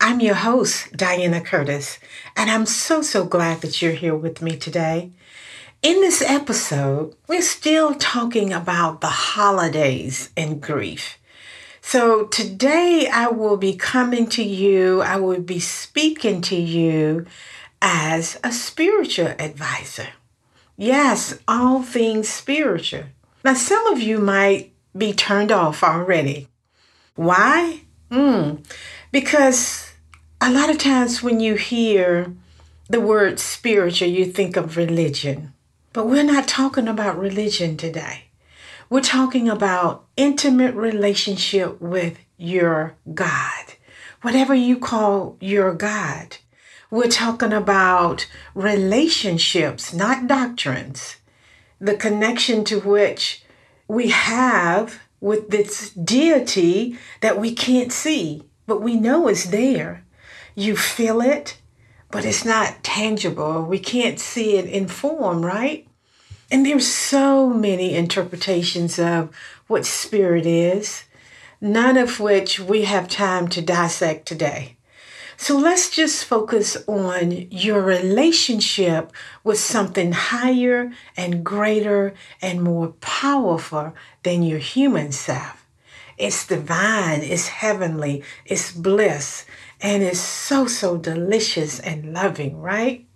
I'm your host, Diana Curtis, and I'm so, so glad that you're here with me today. In this episode, we're still talking about the holidays and grief. So today I will be coming to you, I will be speaking to you as a spiritual advisor. Yes, all things spiritual. Now, some of you might be turned off already. Why? Mm, because a lot of times when you hear the word spiritual, you think of religion. But we're not talking about religion today. We're talking about intimate relationship with your God. Whatever you call your God. We're talking about relationships, not doctrines. The connection to which we have with this deity that we can't see, but we know is there you feel it, but it's not tangible. We can't see it in form, right? And there's so many interpretations of what spirit is, none of which we have time to dissect today. So let's just focus on your relationship with something higher and greater and more powerful than your human self. It's divine, it's heavenly, it's bliss, and it's so, so delicious and loving, right?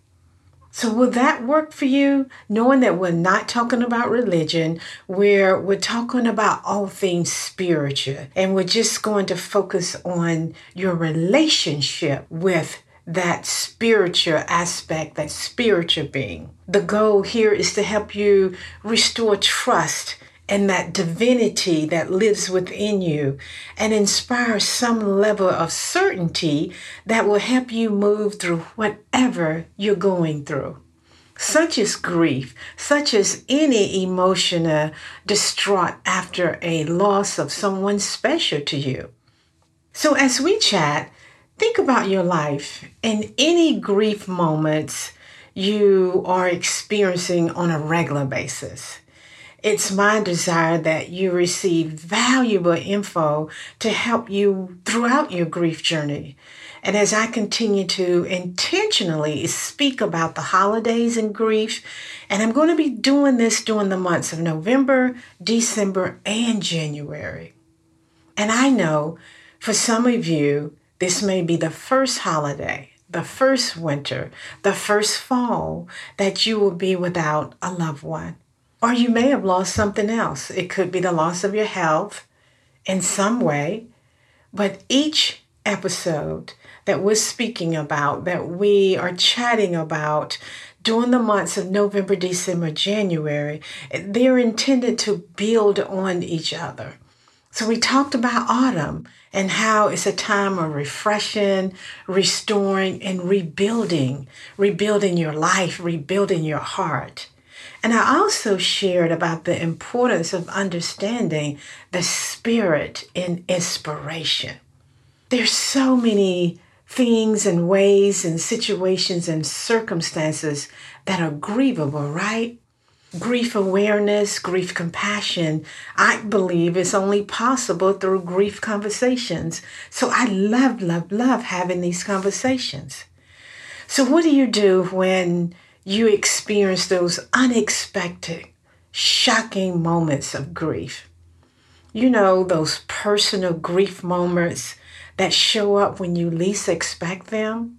So, will that work for you? Knowing that we're not talking about religion, where we're talking about all things spiritual, and we're just going to focus on your relationship with that spiritual aspect, that spiritual being. The goal here is to help you restore trust and that divinity that lives within you and inspire some level of certainty that will help you move through whatever you're going through. Such as grief, such as any emotional distraught after a loss of someone special to you. So, as we chat, think about your life and any grief moments you are experiencing on a regular basis. It's my desire that you receive valuable info to help you throughout your grief journey. And as I continue to intentionally speak about the holidays and grief, and I'm going to be doing this during the months of November, December, and January. And I know for some of you, this may be the first holiday, the first winter, the first fall that you will be without a loved one. Or you may have lost something else. It could be the loss of your health in some way. But each episode that we're speaking about, that we are chatting about during the months of November, December, January, they're intended to build on each other. So we talked about autumn and how it's a time of refreshing, restoring, and rebuilding, rebuilding your life, rebuilding your heart. And I also shared about the importance of understanding the spirit in inspiration. There's so many things and ways and situations and circumstances that are grievable, right? Grief awareness, grief compassion, I believe is only possible through grief conversations. So I love, love, love having these conversations. So, what do you do when you experience those unexpected, shocking moments of grief? You know, those personal grief moments that show up when you least expect them?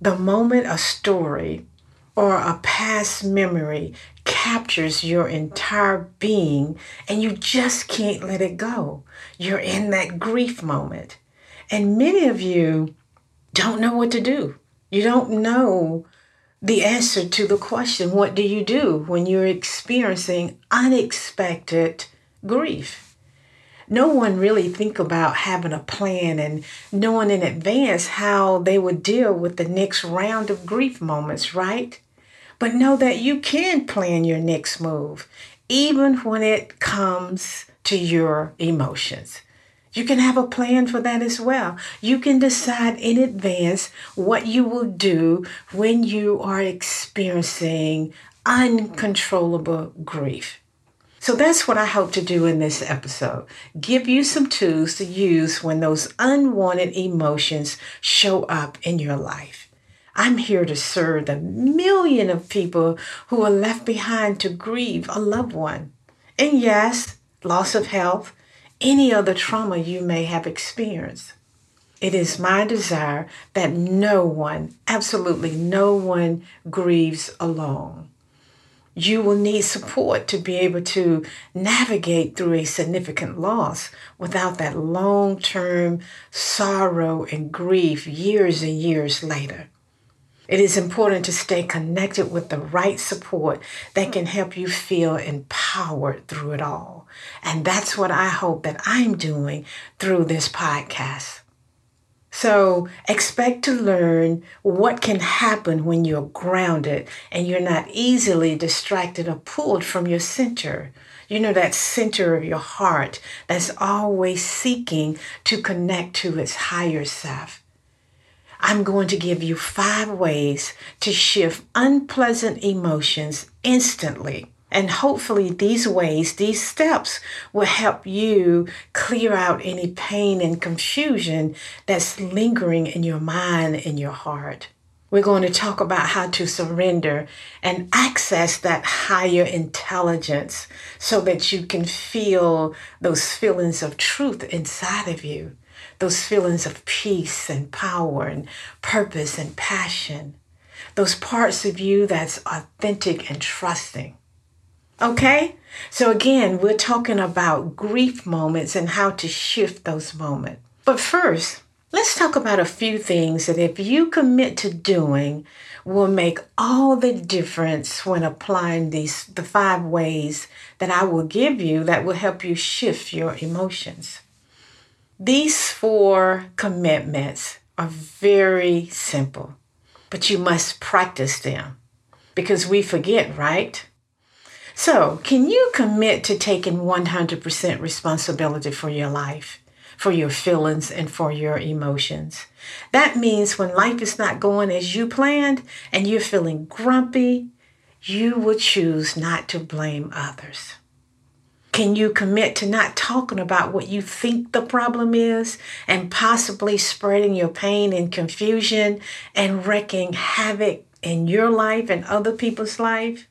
The moment a story or a past memory captures your entire being and you just can't let it go. You're in that grief moment. And many of you don't know what to do. You don't know the answer to the question what do you do when you're experiencing unexpected grief? No one really think about having a plan and knowing in advance how they would deal with the next round of grief moments, right? But know that you can plan your next move, even when it comes to your emotions. You can have a plan for that as well. You can decide in advance what you will do when you are experiencing uncontrollable grief. So that's what I hope to do in this episode. Give you some tools to use when those unwanted emotions show up in your life. I'm here to serve the million of people who are left behind to grieve a loved one. And yes, loss of health, any other trauma you may have experienced. It is my desire that no one, absolutely no one, grieves alone. You will need support to be able to navigate through a significant loss without that long term sorrow and grief years and years later. It is important to stay connected with the right support that can help you feel empowered through it all. And that's what I hope that I'm doing through this podcast. So expect to learn what can happen when you're grounded and you're not easily distracted or pulled from your center. You know, that center of your heart that's always seeking to connect to its higher self. I'm going to give you five ways to shift unpleasant emotions instantly. And hopefully, these ways, these steps will help you clear out any pain and confusion that's lingering in your mind and your heart. We're going to talk about how to surrender and access that higher intelligence so that you can feel those feelings of truth inside of you those feelings of peace and power and purpose and passion, those parts of you that's authentic and trusting. Okay? So, again, we're talking about grief moments and how to shift those moments. But first, let's talk about a few things that if you commit to doing, will make all the difference when applying these the five ways that I will give you that will help you shift your emotions. These four commitments are very simple, but you must practice them because we forget, right? So, can you commit to taking 100% responsibility for your life, for your feelings, and for your emotions? That means when life is not going as you planned and you're feeling grumpy, you will choose not to blame others. Can you commit to not talking about what you think the problem is and possibly spreading your pain and confusion and wreaking havoc in your life and other people's life?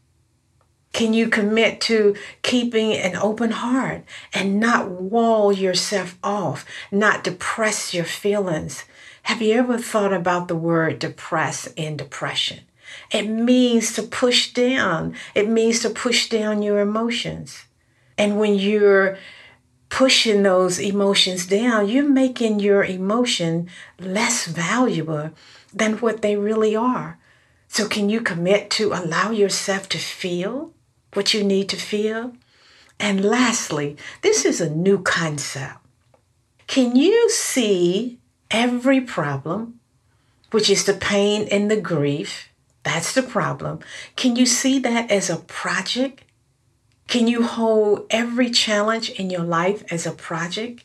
Can you commit to keeping an open heart and not wall yourself off, not depress your feelings? Have you ever thought about the word depress in depression? It means to push down. It means to push down your emotions. And when you're pushing those emotions down, you're making your emotion less valuable than what they really are. So, can you commit to allow yourself to feel what you need to feel? And lastly, this is a new concept. Can you see every problem, which is the pain and the grief? That's the problem. Can you see that as a project can you hold every challenge in your life as a project?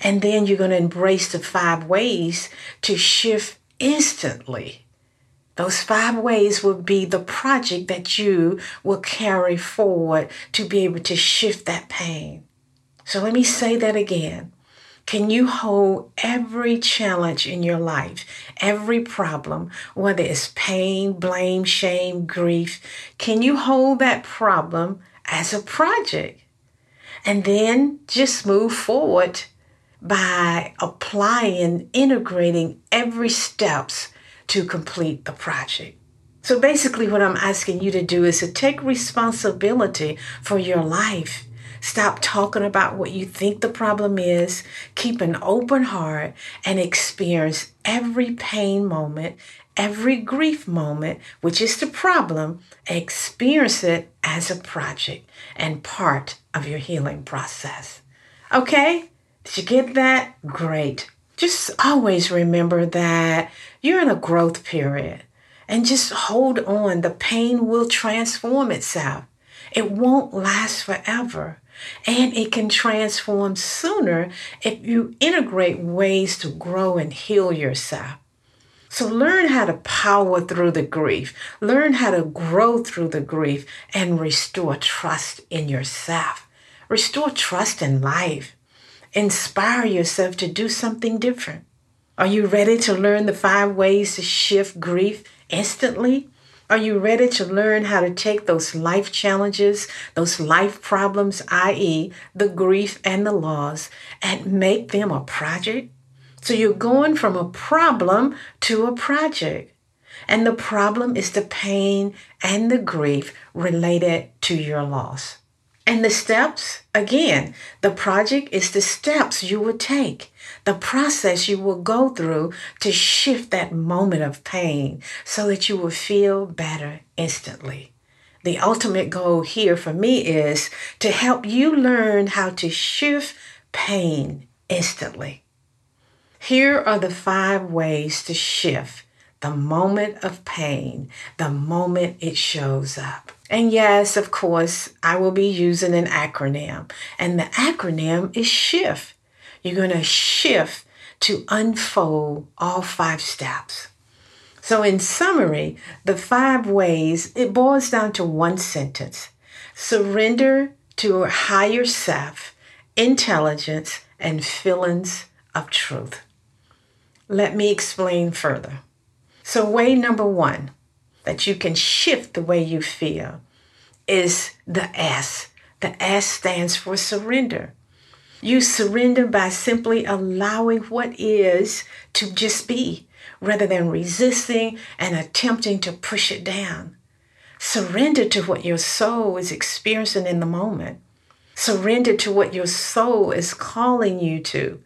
And then you're going to embrace the five ways to shift instantly. Those five ways will be the project that you will carry forward to be able to shift that pain. So let me say that again. Can you hold every challenge in your life, every problem, whether it's pain, blame, shame, grief? Can you hold that problem as a project? And then just move forward by applying, integrating every steps to complete the project. So basically what I'm asking you to do is to take responsibility for your life. Stop talking about what you think the problem is. Keep an open heart and experience every pain moment, every grief moment, which is the problem. Experience it as a project and part of your healing process. Okay? Did you get that? Great. Just always remember that you're in a growth period and just hold on. The pain will transform itself. It won't last forever. And it can transform sooner if you integrate ways to grow and heal yourself. So learn how to power through the grief, learn how to grow through the grief, and restore trust in yourself. Restore trust in life. Inspire yourself to do something different. Are you ready to learn the five ways to shift grief instantly? Are you ready to learn how to take those life challenges, those life problems, i.e., the grief and the loss, and make them a project? So you're going from a problem to a project. And the problem is the pain and the grief related to your loss. And the steps, again, the project is the steps you will take, the process you will go through to shift that moment of pain so that you will feel better instantly. The ultimate goal here for me is to help you learn how to shift pain instantly. Here are the five ways to shift the moment of pain, the moment it shows up. And yes, of course, I will be using an acronym. And the acronym is SHIFT. You're going to shift to unfold all five steps. So, in summary, the five ways, it boils down to one sentence surrender to a higher self, intelligence, and feelings of truth. Let me explain further. So, way number one that you can shift the way you feel is the S. The S stands for surrender. You surrender by simply allowing what is to just be rather than resisting and attempting to push it down. Surrender to what your soul is experiencing in the moment. Surrender to what your soul is calling you to.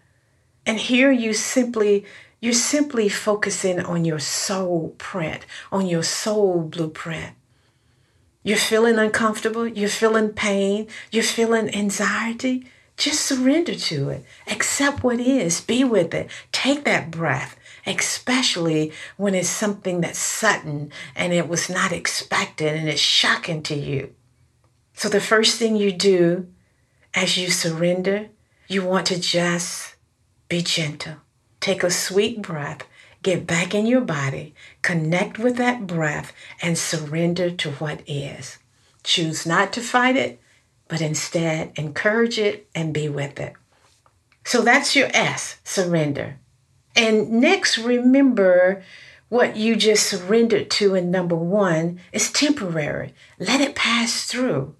And here you simply you're simply focusing on your soul print, on your soul blueprint. You're feeling uncomfortable, you're feeling pain, you're feeling anxiety. Just surrender to it. Accept what is. Be with it. Take that breath, especially when it's something that's sudden and it was not expected and it's shocking to you. So, the first thing you do as you surrender, you want to just be gentle. Take a sweet breath, get back in your body, connect with that breath, and surrender to what is. Choose not to fight it, but instead encourage it and be with it. So that's your S, surrender. And next, remember what you just surrendered to in number one is temporary. Let it pass through.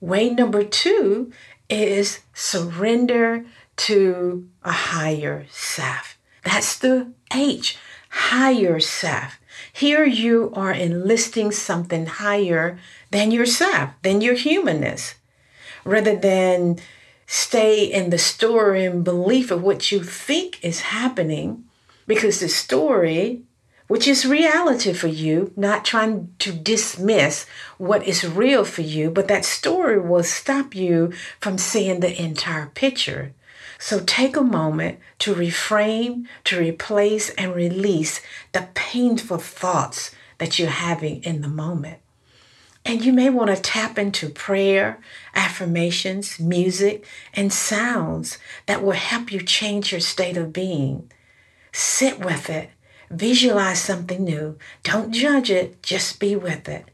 Way number two is surrender to a higher self. That's the H, higher self. Here you are enlisting something higher than yourself, than your humanness, rather than stay in the story and belief of what you think is happening, because the story, which is reality for you, not trying to dismiss what is real for you, but that story will stop you from seeing the entire picture. So take a moment to reframe, to replace, and release the painful thoughts that you're having in the moment. And you may want to tap into prayer, affirmations, music, and sounds that will help you change your state of being. Sit with it. Visualize something new. Don't judge it, just be with it.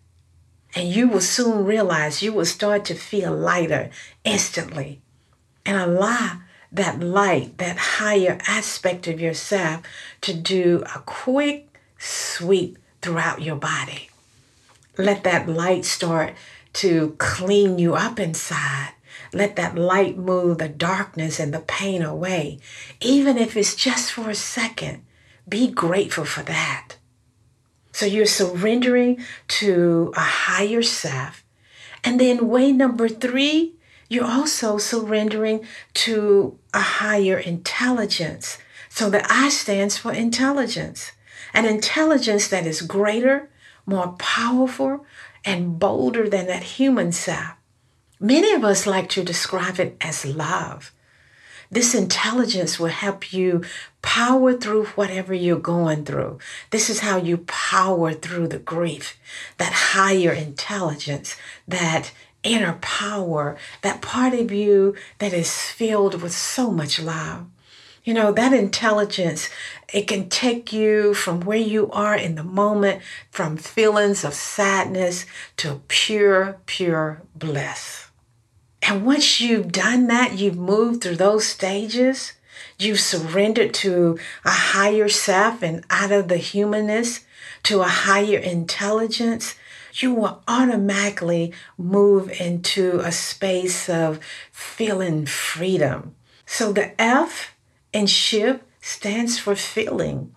And you will soon realize you will start to feel lighter instantly. And allow that light, that higher aspect of yourself to do a quick sweep throughout your body. Let that light start to clean you up inside. Let that light move the darkness and the pain away. Even if it's just for a second, be grateful for that. So you're surrendering to a higher self. And then, way number three, you're also surrendering to a higher intelligence. So the I stands for intelligence, an intelligence that is greater, more powerful, and bolder than that human self. Many of us like to describe it as love. This intelligence will help you power through whatever you're going through. This is how you power through the grief. That higher intelligence, that inner power, that part of you that is filled with so much love. You know, that intelligence, it can take you from where you are in the moment, from feelings of sadness to pure, pure bliss. And once you've done that, you've moved through those stages, you've surrendered to a higher self and out of the humanness to a higher intelligence, you will automatically move into a space of feeling freedom. So the F in SHIFT stands for feeling.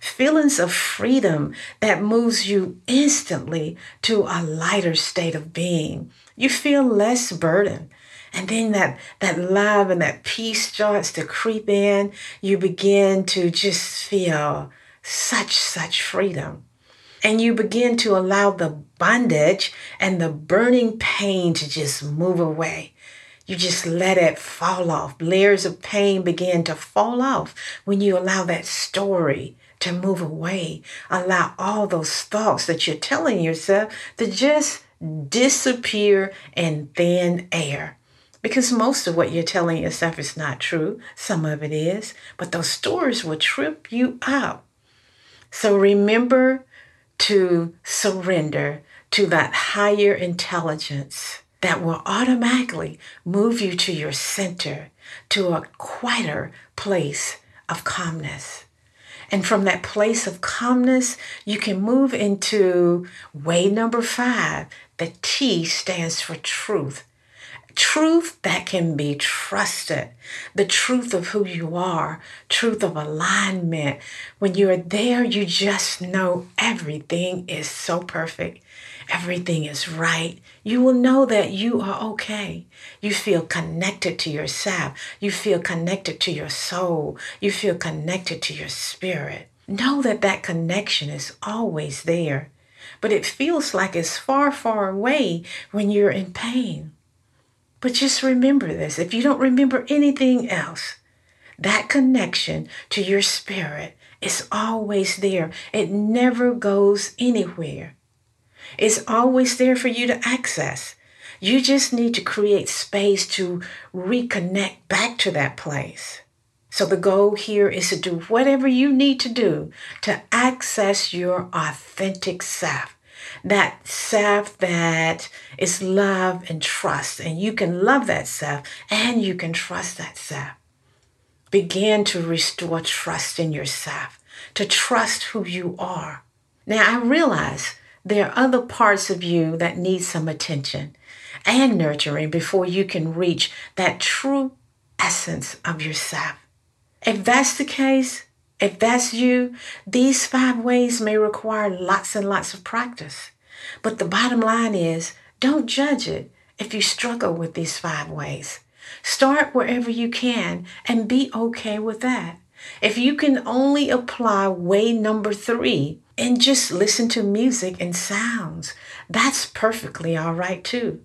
Feelings of freedom that moves you instantly to a lighter state of being. You feel less burdened. And then that, that love and that peace starts to creep in. You begin to just feel such, such freedom and you begin to allow the bondage and the burning pain to just move away. You just let it fall off. Layers of pain begin to fall off when you allow that story to move away. Allow all those thoughts that you're telling yourself to just disappear in thin air. Because most of what you're telling yourself is not true. Some of it is. But those stories will trip you up. So remember to surrender to that higher intelligence that will automatically move you to your center, to a quieter place of calmness. And from that place of calmness, you can move into way number five. The T stands for truth truth that can be trusted, the truth of who you are, truth of alignment. When you're there, you just know everything is so perfect. Everything is right. You will know that you are okay. You feel connected to yourself. You feel connected to your soul. You feel connected to your spirit. Know that that connection is always there, but it feels like it's far, far away when you're in pain. But just remember this if you don't remember anything else, that connection to your spirit is always there. It never goes anywhere. It's always there for you to access. You just need to create space to reconnect back to that place. So, the goal here is to do whatever you need to do to access your authentic self that self that is love and trust. And you can love that self and you can trust that self. Begin to restore trust in yourself, to trust who you are. Now, I realize there are other parts of you that need some attention and nurturing before you can reach that true essence of yourself. If that's the case, if that's you, these five ways may require lots and lots of practice. But the bottom line is don't judge it if you struggle with these five ways. Start wherever you can and be okay with that. If you can only apply way number three and just listen to music and sounds, that's perfectly all right too.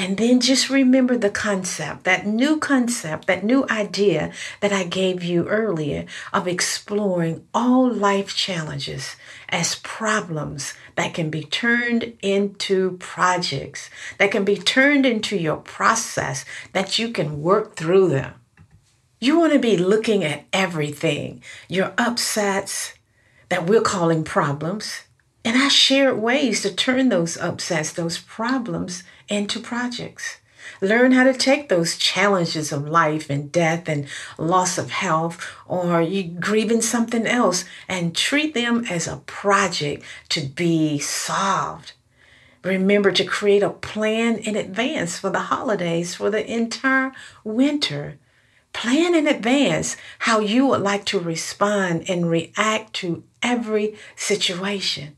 And then just remember the concept, that new concept, that new idea that I gave you earlier of exploring all life challenges as problems that can be turned into projects, that can be turned into your process, that you can work through them. You want to be looking at everything, your upsets that we're calling problems. And I shared ways to turn those upsets, those problems, into projects. Learn how to take those challenges of life and death and loss of health or you grieving something else and treat them as a project to be solved. Remember to create a plan in advance for the holidays, for the entire winter. Plan in advance how you would like to respond and react to every situation.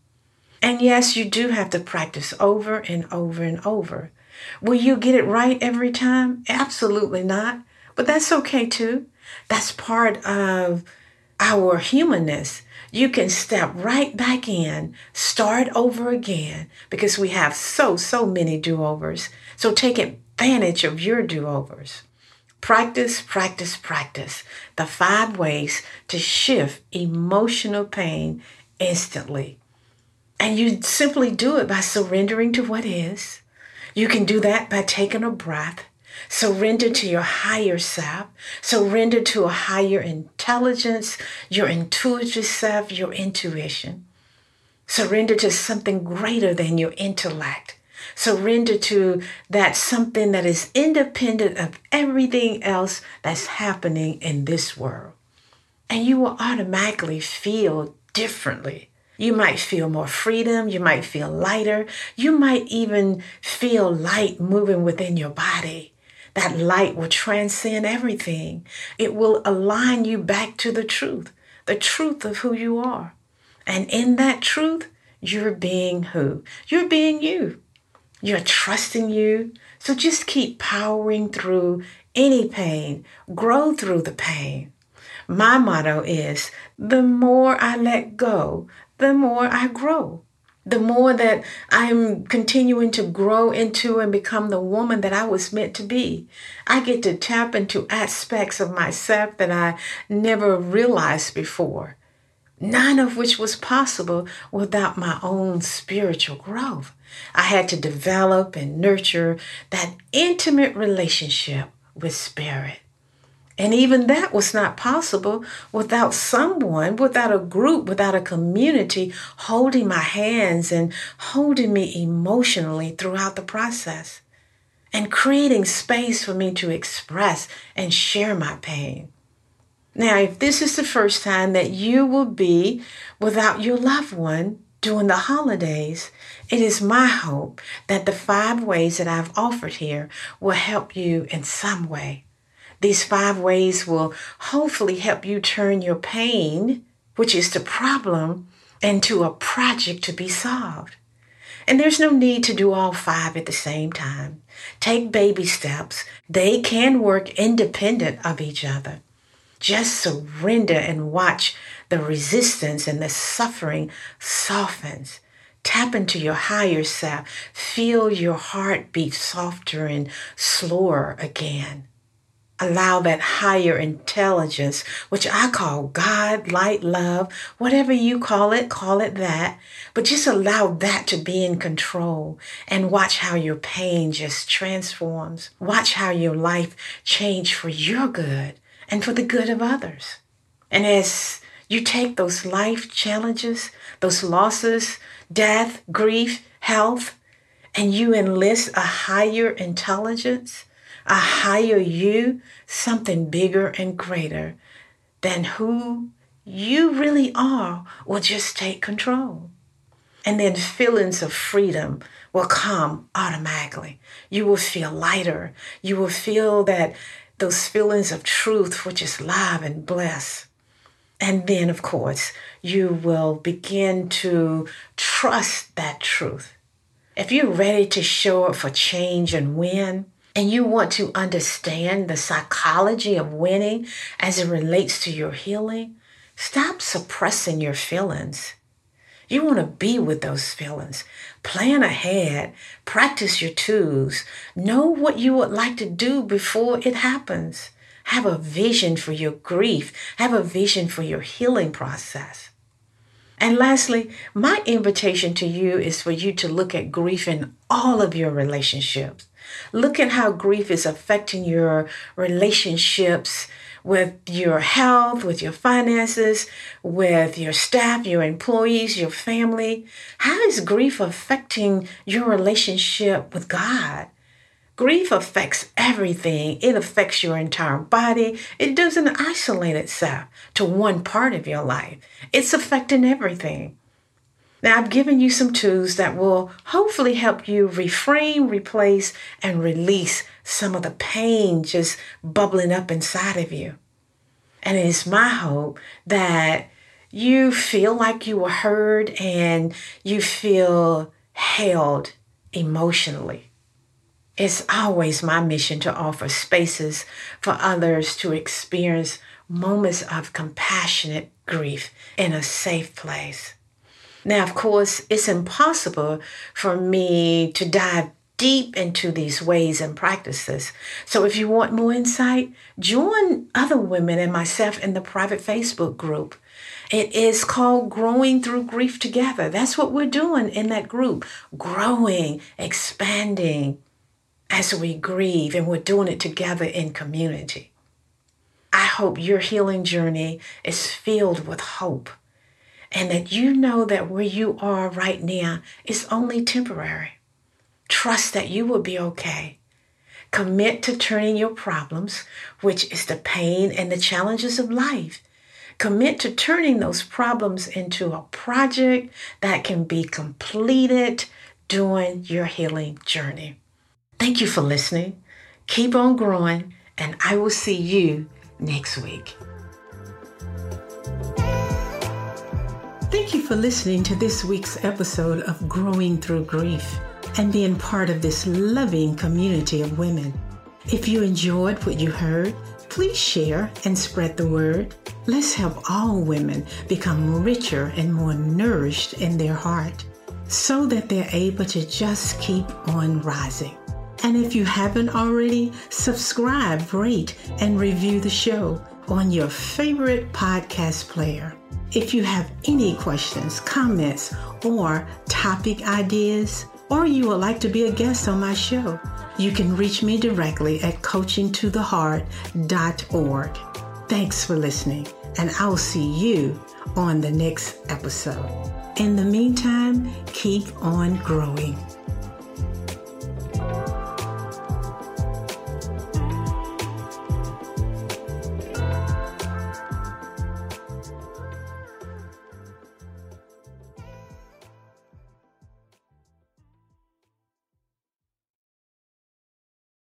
And yes, you do have to practice over and over and over. Will you get it right every time? Absolutely not. But that's okay too. That's part of our humanness. You can step right back in, start over again, because we have so, so many do overs. So take advantage of your do overs. Practice, practice, practice. The five ways to shift emotional pain instantly. And you simply do it by surrendering to what is. You can do that by taking a breath, surrender to your higher self, surrender to a higher intelligence, your intuitive self, your intuition. Surrender to something greater than your intellect. Surrender to that something that is independent of everything else that's happening in this world. And you will automatically feel differently you might feel more freedom. You might feel lighter. You might even feel light moving within your body. That light will transcend everything. It will align you back to the truth, the truth of who you are. And in that truth, you're being who? You're being you. You're trusting you. So just keep powering through any pain, grow through the pain. My motto is the more I let go, the more I grow. The more that I'm continuing to grow into and become the woman that I was meant to be, I get to tap into aspects of myself that I never realized before, none of which was possible without my own spiritual growth. I had to develop and nurture that intimate relationship with spirit. And even that was not possible without someone, without a group, without a community holding my hands and holding me emotionally throughout the process and creating space for me to express and share my pain. Now, if this is the first time that you will be without your loved one during the holidays, it is my hope that the five ways that I've offered here will help you in some way. These five ways will hopefully help you turn your pain, which is the problem, into a project to be solved. And there's no need to do all five at the same time. Take baby steps. They can work independent of each other. Just surrender and watch the resistance and the suffering softens. Tap into your higher self. Feel your heart beat softer and slower again allow that higher intelligence, which I call God, light, love, whatever you call it, call it that. But just allow that to be in control and watch how your pain just transforms. Watch how your life change for your good and for the good of others. And as you take those life challenges, those losses, death, grief, health, and you enlist a higher intelligence, a higher you, something bigger and greater than who you really are will just take control. And then feelings of freedom will come automatically. You will feel lighter. You will feel that those feelings of truth, which is love and bliss. And then, of course, you will begin to trust that truth. If you're ready to show up for change and win, and you want to understand the psychology of winning as it relates to your healing, stop suppressing your feelings. You want to be with those feelings. Plan ahead, practice your tools, know what you would like to do before it happens. Have a vision for your grief, have a vision for your healing process. And lastly, my invitation to you is for you to look at grief in all of your relationships. Look at how grief is affecting your relationships with your health, with your finances, with your staff, your employees, your family. How is grief affecting your relationship with God? Grief affects everything. It affects your entire body. It doesn't isolate itself to one part of your life. It's affecting everything. Now, I've given you some tools that will hopefully help you reframe, replace, and release some of the pain just bubbling up inside of you. And it is my hope that you feel like you were heard and you feel held emotionally. It's always my mission to offer spaces for others to experience moments of compassionate grief in a safe place. Now, of course, it's impossible for me to dive deep into these ways and practices. So, if you want more insight, join other women and myself in the private Facebook group. It is called Growing Through Grief Together. That's what we're doing in that group growing, expanding as we grieve, and we're doing it together in community. I hope your healing journey is filled with hope and that you know that where you are right now is only temporary. Trust that you will be okay. Commit to turning your problems, which is the pain and the challenges of life. Commit to turning those problems into a project that can be completed during your healing journey. Thank you for listening. Keep on growing, and I will see you next week. Thank you for listening to this week's episode of Growing Through Grief and being part of this loving community of women. If you enjoyed what you heard, please share and spread the word. Let's help all women become richer and more nourished in their heart so that they're able to just keep on rising. And if you haven't already, subscribe, rate, and review the show on your favorite podcast player. If you have any questions, comments, or topic ideas, or you would like to be a guest on my show, you can reach me directly at coachingtotheheart.org. Thanks for listening, and I'll see you on the next episode. In the meantime, keep on growing.